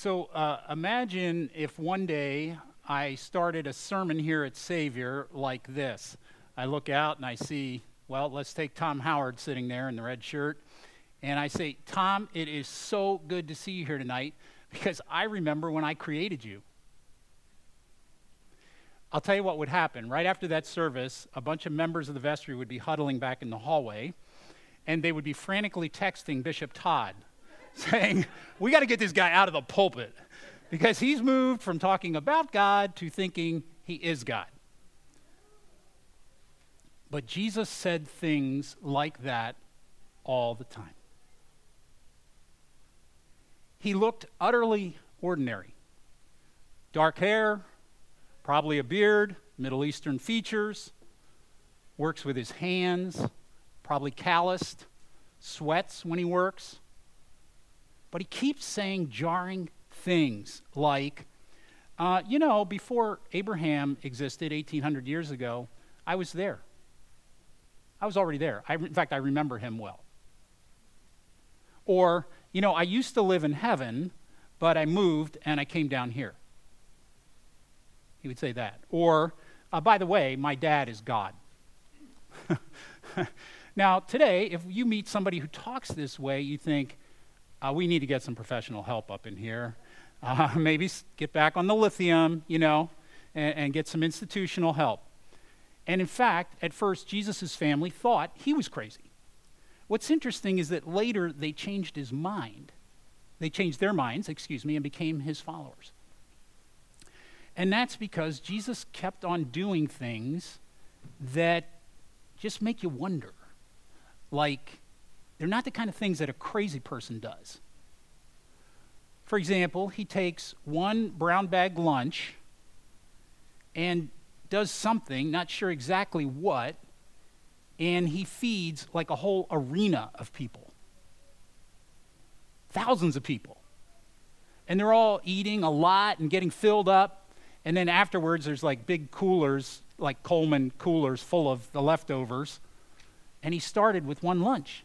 So uh, imagine if one day I started a sermon here at Savior like this. I look out and I see, well, let's take Tom Howard sitting there in the red shirt. And I say, Tom, it is so good to see you here tonight because I remember when I created you. I'll tell you what would happen. Right after that service, a bunch of members of the vestry would be huddling back in the hallway, and they would be frantically texting Bishop Todd, saying, We got to get this guy out of the pulpit because he's moved from talking about God to thinking he is God. But Jesus said things like that all the time. He looked utterly ordinary dark hair, probably a beard, Middle Eastern features, works with his hands, probably calloused, sweats when he works. But he keeps saying jarring things like, uh, you know, before Abraham existed 1800 years ago, I was there. I was already there. I, in fact, I remember him well. Or, you know, I used to live in heaven, but I moved and I came down here. He would say that. Or, uh, by the way, my dad is God. now, today, if you meet somebody who talks this way, you think, uh, we need to get some professional help up in here. Uh, maybe get back on the lithium, you know, and, and get some institutional help. And in fact, at first, Jesus' family thought he was crazy. What's interesting is that later they changed his mind. They changed their minds, excuse me, and became his followers. And that's because Jesus kept on doing things that just make you wonder. Like, they're not the kind of things that a crazy person does. For example, he takes one brown bag lunch and does something, not sure exactly what, and he feeds like a whole arena of people. Thousands of people. And they're all eating a lot and getting filled up. And then afterwards, there's like big coolers, like Coleman coolers full of the leftovers. And he started with one lunch.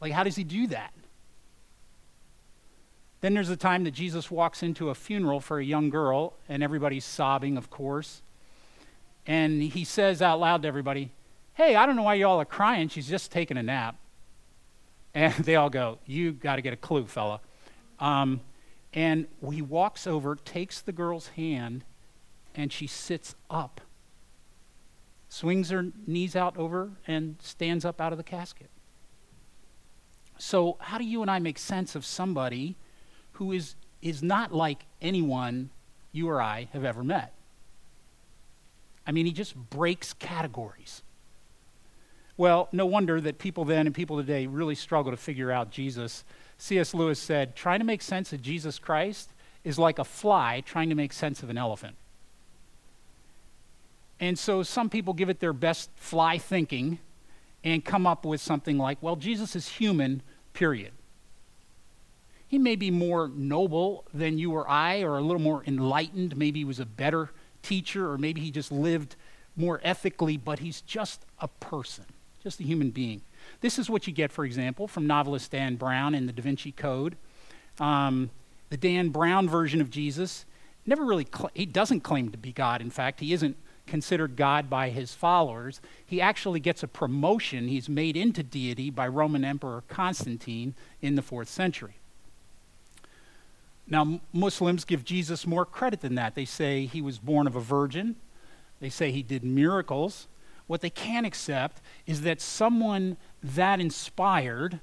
Like, how does he do that? Then there's a time that Jesus walks into a funeral for a young girl, and everybody's sobbing, of course. And he says out loud to everybody, Hey, I don't know why y'all are crying. She's just taking a nap. And they all go, You got to get a clue, fella. Um, and he walks over, takes the girl's hand, and she sits up, swings her knees out over, and stands up out of the casket. So, how do you and I make sense of somebody who is, is not like anyone you or I have ever met? I mean, he just breaks categories. Well, no wonder that people then and people today really struggle to figure out Jesus C.S. Lewis said, trying to make sense of Jesus Christ is like a fly trying to make sense of an elephant. And so some people give it their best fly thinking and come up with something like, well, Jesus is human, period. He may be more noble than you or I, or a little more enlightened. Maybe he was a better teacher, or maybe he just lived more ethically, but he's just a person, just a human being. This is what you get, for example, from novelist Dan Brown in the Da Vinci Code. Um, the Dan Brown version of Jesus never really, cl- he doesn't claim to be God. In fact, he isn't considered God by his followers. He actually gets a promotion. He's made into deity by Roman Emperor Constantine in the fourth century. Now, Muslims give Jesus more credit than that. They say he was born of a virgin, they say he did miracles. What they can't accept is that someone that inspired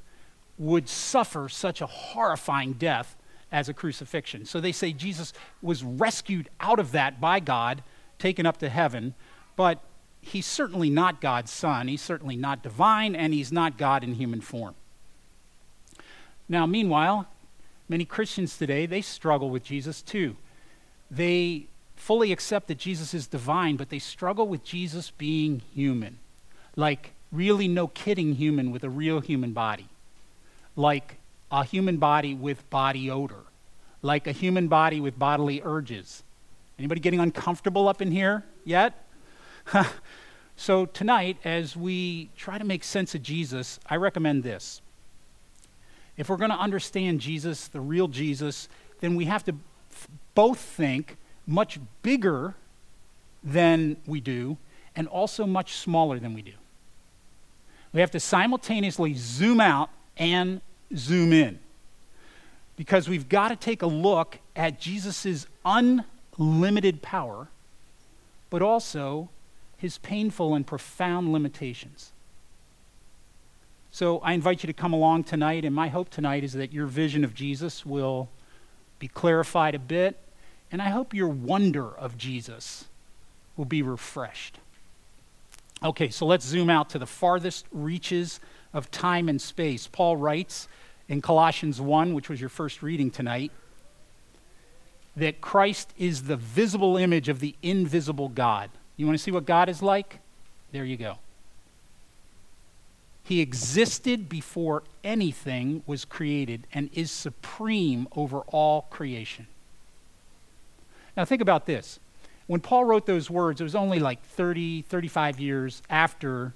would suffer such a horrifying death as a crucifixion. So they say Jesus was rescued out of that by God, taken up to heaven, but he's certainly not God's son. He's certainly not divine, and he's not God in human form. Now, meanwhile, many Christians today, they struggle with Jesus too. They fully accept that Jesus is divine, but they struggle with Jesus being human. Like, really, no kidding human with a real human body. Like a human body with body odor. Like a human body with bodily urges. Anybody getting uncomfortable up in here yet? so, tonight, as we try to make sense of Jesus, I recommend this. If we're going to understand Jesus, the real Jesus, then we have to f- both think much bigger than we do and also much smaller than we do. We have to simultaneously zoom out and zoom in because we've got to take a look at Jesus' unlimited power, but also his painful and profound limitations. So I invite you to come along tonight, and my hope tonight is that your vision of Jesus will be clarified a bit, and I hope your wonder of Jesus will be refreshed. Okay, so let's zoom out to the farthest reaches of time and space. Paul writes in Colossians 1, which was your first reading tonight, that Christ is the visible image of the invisible God. You want to see what God is like? There you go. He existed before anything was created and is supreme over all creation. Now, think about this. When Paul wrote those words, it was only like 30, 35 years after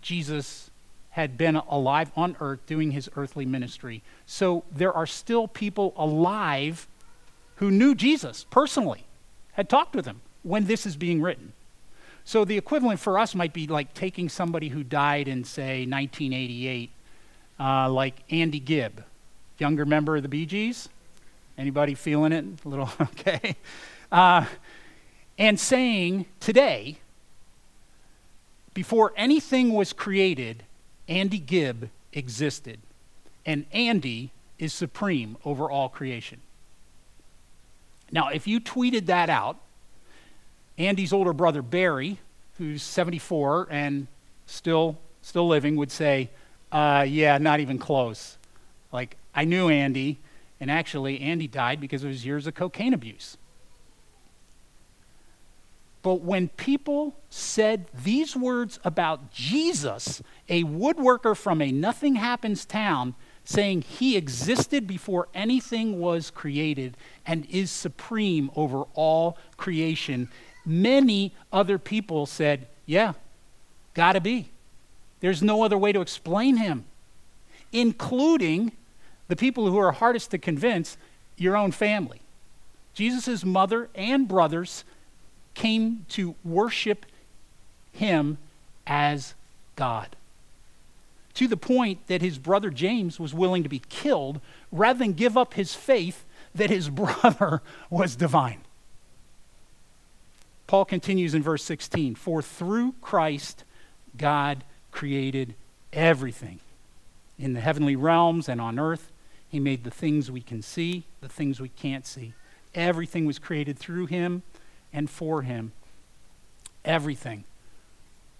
Jesus had been alive on earth doing his earthly ministry. So there are still people alive who knew Jesus personally, had talked with him when this is being written. So the equivalent for us might be like taking somebody who died in, say, 1988, uh, like Andy Gibb, younger member of the Bee Gees. Anybody feeling it? A little, okay. Uh, and saying today, before anything was created, Andy Gibb existed. And Andy is supreme over all creation. Now, if you tweeted that out, Andy's older brother Barry, who's 74 and still still living, would say, uh, "Yeah, not even close." Like I knew Andy, and actually Andy died because of his years of cocaine abuse. But when people said these words about Jesus, a woodworker from a nothing happens town, saying he existed before anything was created and is supreme over all creation, many other people said, Yeah, gotta be. There's no other way to explain him, including the people who are hardest to convince your own family. Jesus' mother and brothers came to worship him as God. To the point that his brother James was willing to be killed rather than give up his faith that his brother was divine. Paul continues in verse 16 For through Christ, God created everything in the heavenly realms and on earth. He made the things we can see, the things we can't see. Everything was created through him and for him. Everything.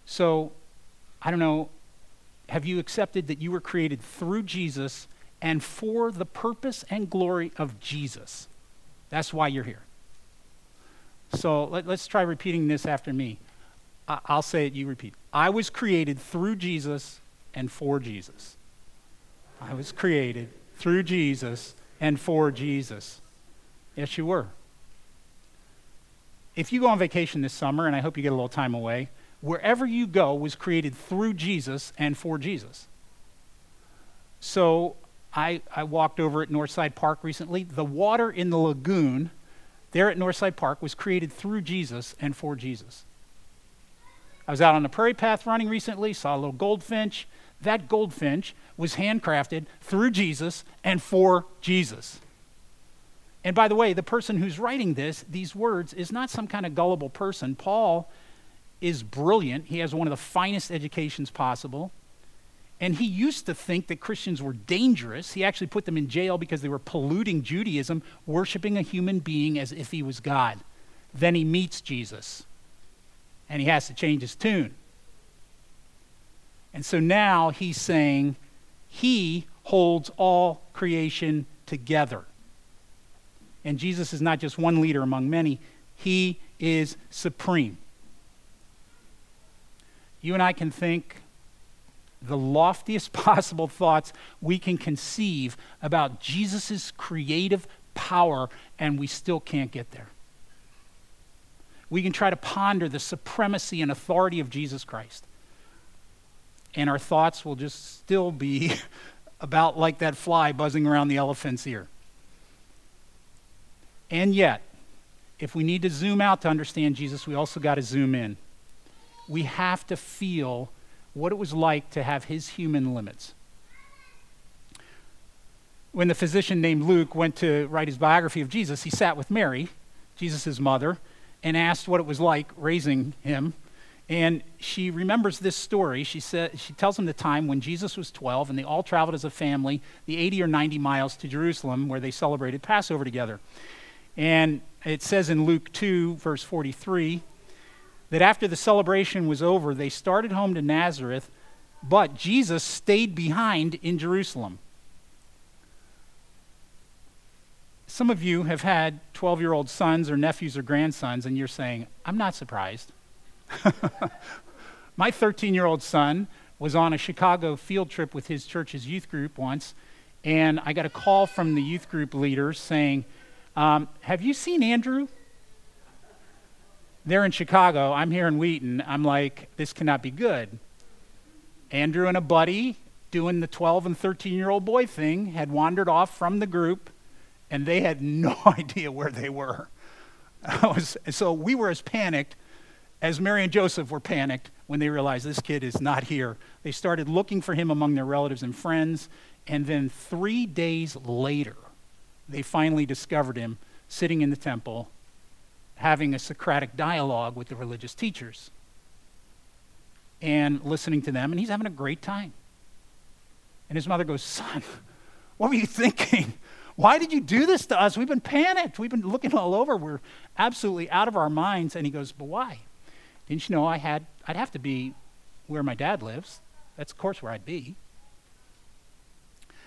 So, I don't know, have you accepted that you were created through Jesus and for the purpose and glory of Jesus? That's why you're here. So let, us try repeating this after me. I, I'll say it, you repeat. I was created through Jesus and for Jesus. I was created through Jesus and for Jesus. Yes, you were. If you go on vacation this summer, and I hope you get a little time away, wherever you go was created through Jesus and for Jesus. So I, I walked over at Northside Park recently. The water in the lagoon there at Northside Park was created through Jesus and for Jesus. I was out on the prairie path running recently, saw a little goldfinch. That goldfinch was handcrafted through Jesus and for Jesus. And by the way, the person who's writing this, these words, is not some kind of gullible person. Paul is brilliant. He has one of the finest educations possible. And he used to think that Christians were dangerous. He actually put them in jail because they were polluting Judaism, worshiping a human being as if he was God. Then he meets Jesus, and he has to change his tune. And so now he's saying he holds all creation together. And Jesus is not just one leader among many, he is supreme. You and I can think the loftiest possible thoughts we can conceive about Jesus' creative power, and we still can't get there. We can try to ponder the supremacy and authority of Jesus Christ, and our thoughts will just still be about like that fly buzzing around the elephant's ear. And yet, if we need to zoom out to understand Jesus, we also got to zoom in. We have to feel what it was like to have his human limits. When the physician named Luke went to write his biography of Jesus, he sat with Mary, Jesus' mother, and asked what it was like raising him. And she remembers this story. She, said, she tells him the time when Jesus was 12 and they all traveled as a family the 80 or 90 miles to Jerusalem where they celebrated Passover together. And it says in Luke 2, verse 43, that after the celebration was over, they started home to Nazareth, but Jesus stayed behind in Jerusalem. Some of you have had 12 year old sons or nephews or grandsons, and you're saying, I'm not surprised. My 13 year old son was on a Chicago field trip with his church's youth group once, and I got a call from the youth group leader saying, um, Have you seen Andrew? They're in Chicago. I'm here in Wheaton. I'm like, this cannot be good. Andrew and a buddy doing the 12 and 13 year old boy thing had wandered off from the group, and they had no idea where they were. Was, so we were as panicked as Mary and Joseph were panicked when they realized this kid is not here. They started looking for him among their relatives and friends, and then three days later, they finally discovered him sitting in the temple having a Socratic dialogue with the religious teachers and listening to them, and he's having a great time. And his mother goes, Son, what were you thinking? Why did you do this to us? We've been panicked. We've been looking all over. We're absolutely out of our minds. And he goes, But why? Didn't you know I had I'd have to be where my dad lives? That's of course where I'd be.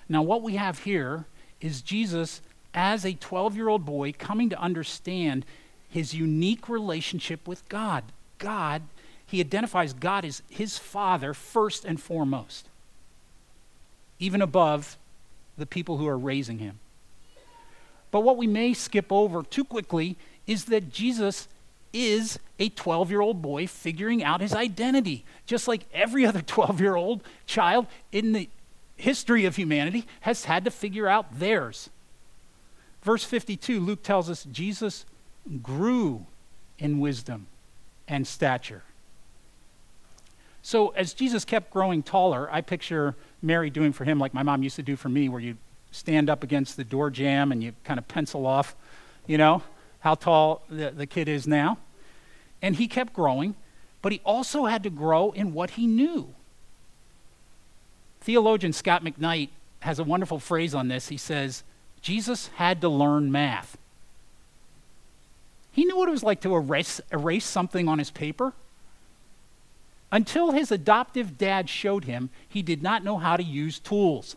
Now what we have here is Jesus as a 12-year-old boy coming to understand his unique relationship with God. God, he identifies God as his father first and foremost, even above the people who are raising him. But what we may skip over too quickly is that Jesus is a 12 year old boy figuring out his identity, just like every other 12 year old child in the history of humanity has had to figure out theirs. Verse 52, Luke tells us Jesus grew in wisdom and stature. So, as Jesus kept growing taller, I picture Mary doing for him like my mom used to do for me, where you stand up against the door jamb and you kind of pencil off, you know, how tall the, the kid is now. And he kept growing, but he also had to grow in what he knew. Theologian Scot McKnight has a wonderful phrase on this. He says, Jesus had to learn math. He knew what it was like to erase, erase something on his paper. Until his adoptive dad showed him, he did not know how to use tools.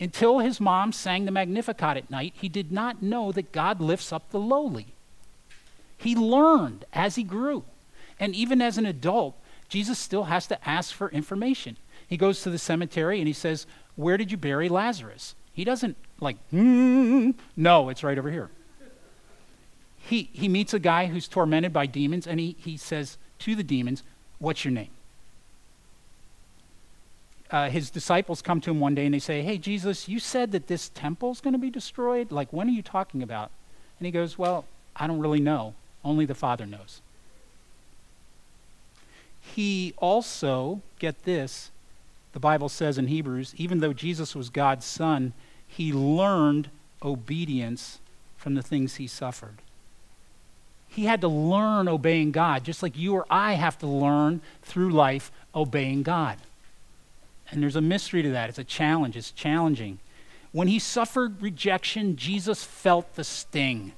Until his mom sang the Magnificat at night, he did not know that God lifts up the lowly. He learned as he grew. And even as an adult, Jesus still has to ask for information. He goes to the cemetery and he says, Where did you bury Lazarus? He doesn't like, mm, no, it's right over here he, he meets a guy who's tormented by demons and he, he says to the demons, What's your name? Uh, his disciples come to him one day and they say, Hey, Jesus, you said that this temple's going to be destroyed. Like, when are you talking about? And he goes, Well, I don't really know. Only the Father knows. He also, get this, the Bible says in Hebrews, even though Jesus was God's Son, he learned obedience from the things he suffered. He had to learn obeying God, just like you or I have to learn through life obeying God. And there's a mystery to that. It's a challenge, it's challenging. When he suffered rejection, Jesus felt the sting.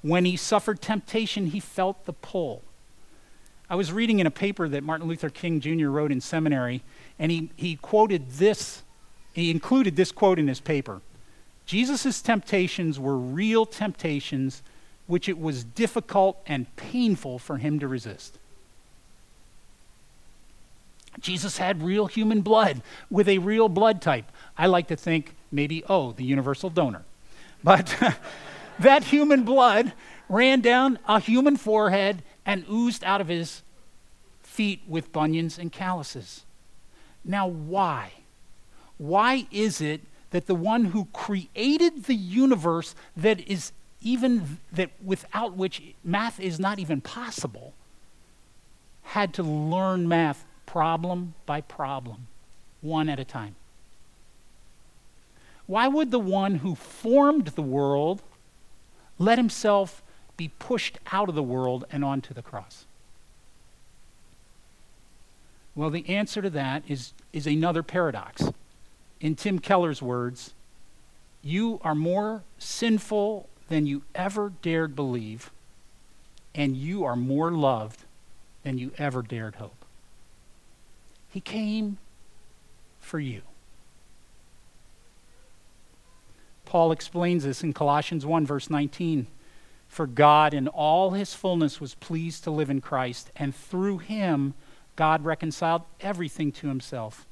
When he suffered temptation, he felt the pull. I was reading in a paper that Martin Luther King Jr. wrote in seminary, and he, he quoted this, he included this quote in his paper Jesus' temptations were real temptations which it was difficult and painful for him to resist. Jesus had real human blood with a real blood type. I like to think maybe, oh, the universal donor. But that human blood ran down a human forehead and oozed out of his feet with bunions and calluses. Now, why? Why is it that the one who created the universe that is even that without which math is not even possible had to learn math problem by problem, one at a time. Why would the one who formed the world let himself be pushed out of the world and onto the cross? Well, the answer to that is, is another paradox. In Tim Keller's words, you are more sinful than you ever dared believe, and you are more loved than you ever dared hope. He came for you. Paul explains this in Colossians 1, verse 19. For God in all his fullness was pleased to live in Christ, and through him God reconciled everything to himself.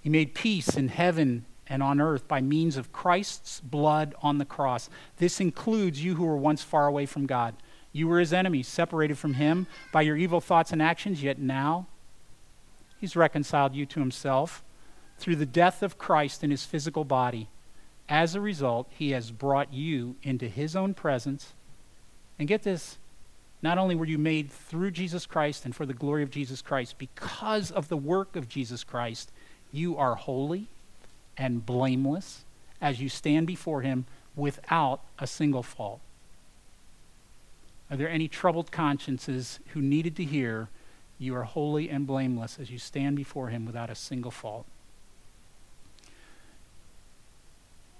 He made peace in heaven and on earth by means of Christ's blood on the cross. This includes you who were once far away from God. You were his enemies, separated from him by your evil thoughts and actions, yet now he's reconciled you to himself through the death of Christ in his physical body. As a result, he has brought you into his own presence. And get this not only were you made through Jesus Christ and for the glory of Jesus Christ, because of the work of Jesus Christ, you are holy and blameless as you stand before him without a single fault. Are there any troubled consciences who needed to hear, You are holy and blameless as you stand before him without a single fault?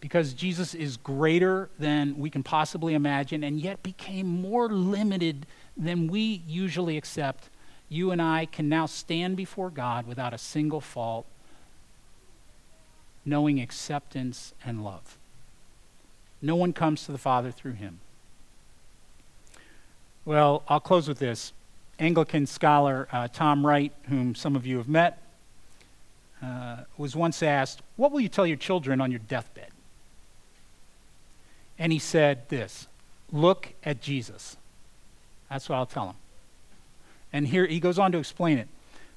Because Jesus is greater than we can possibly imagine and yet became more limited than we usually accept, you and I can now stand before God without a single fault knowing acceptance and love. No one comes to the Father through him. Well, I'll close with this. Anglican scholar uh, Tom Wright, whom some of you have met, uh, was once asked, What will you tell your children on your deathbed? And he said this Look at Jesus. That's what I'll tell them. And here he goes on to explain it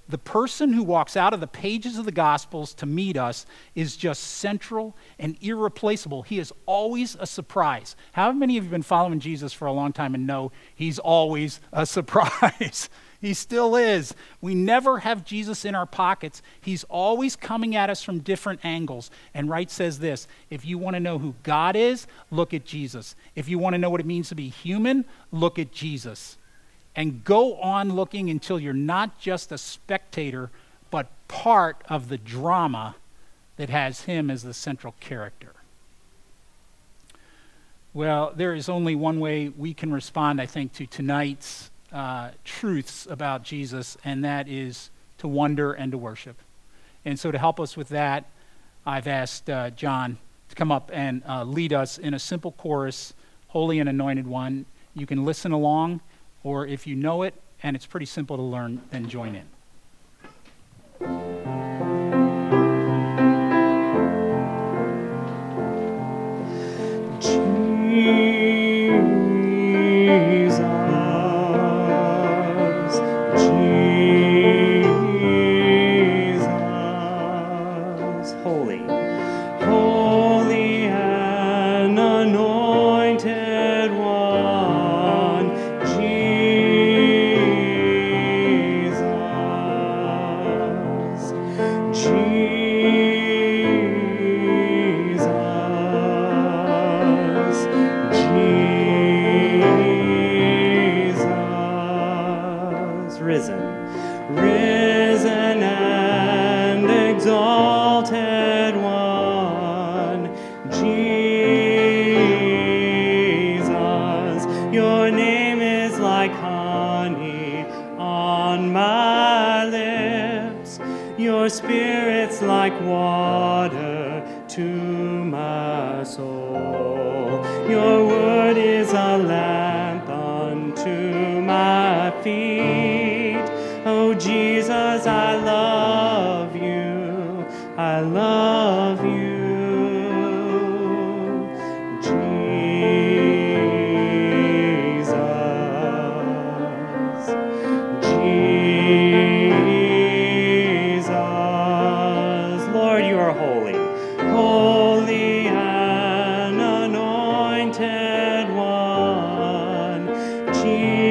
the person who walks out of the pages of the Gospels to meet us is just central and irreplaceable. He is always a surprise. How many of you have been following Jesus for a long time and know he's always a surprise? he still is. We never have Jesus in our pockets. He's always coming at us from different angles. And Wright says this if you want to know who God is, look at Jesus. If you want to know what it means to be human, look at Jesus and go on looking until you're not just a spectator, but part of the drama that has him as the central character. Well, there is only one way we can respond, I think, to tonight's uh, truths about Jesus, and that is to wonder and to worship. And so, to help us with that, I've asked uh, John to come up and uh, lead us in a simple chorus, Holy and Anointed One. You can listen along or if you know it and it's pretty simple to learn, then join in. Jesus, Jesus, holy. spirit's like water to my soul. Your one, Jesus.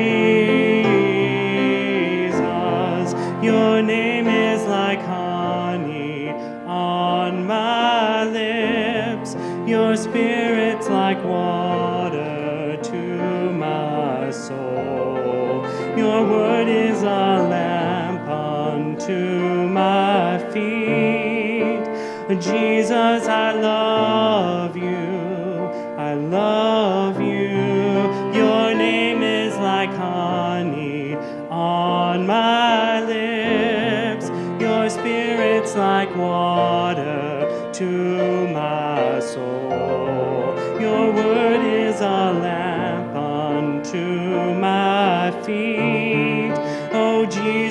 Your name is like honey on my lips, your spirit's like water to my soul. Your word is a lamp unto my feet. Jesus, water to my soul. Your word is a lamp unto my feet. Oh, Jesus.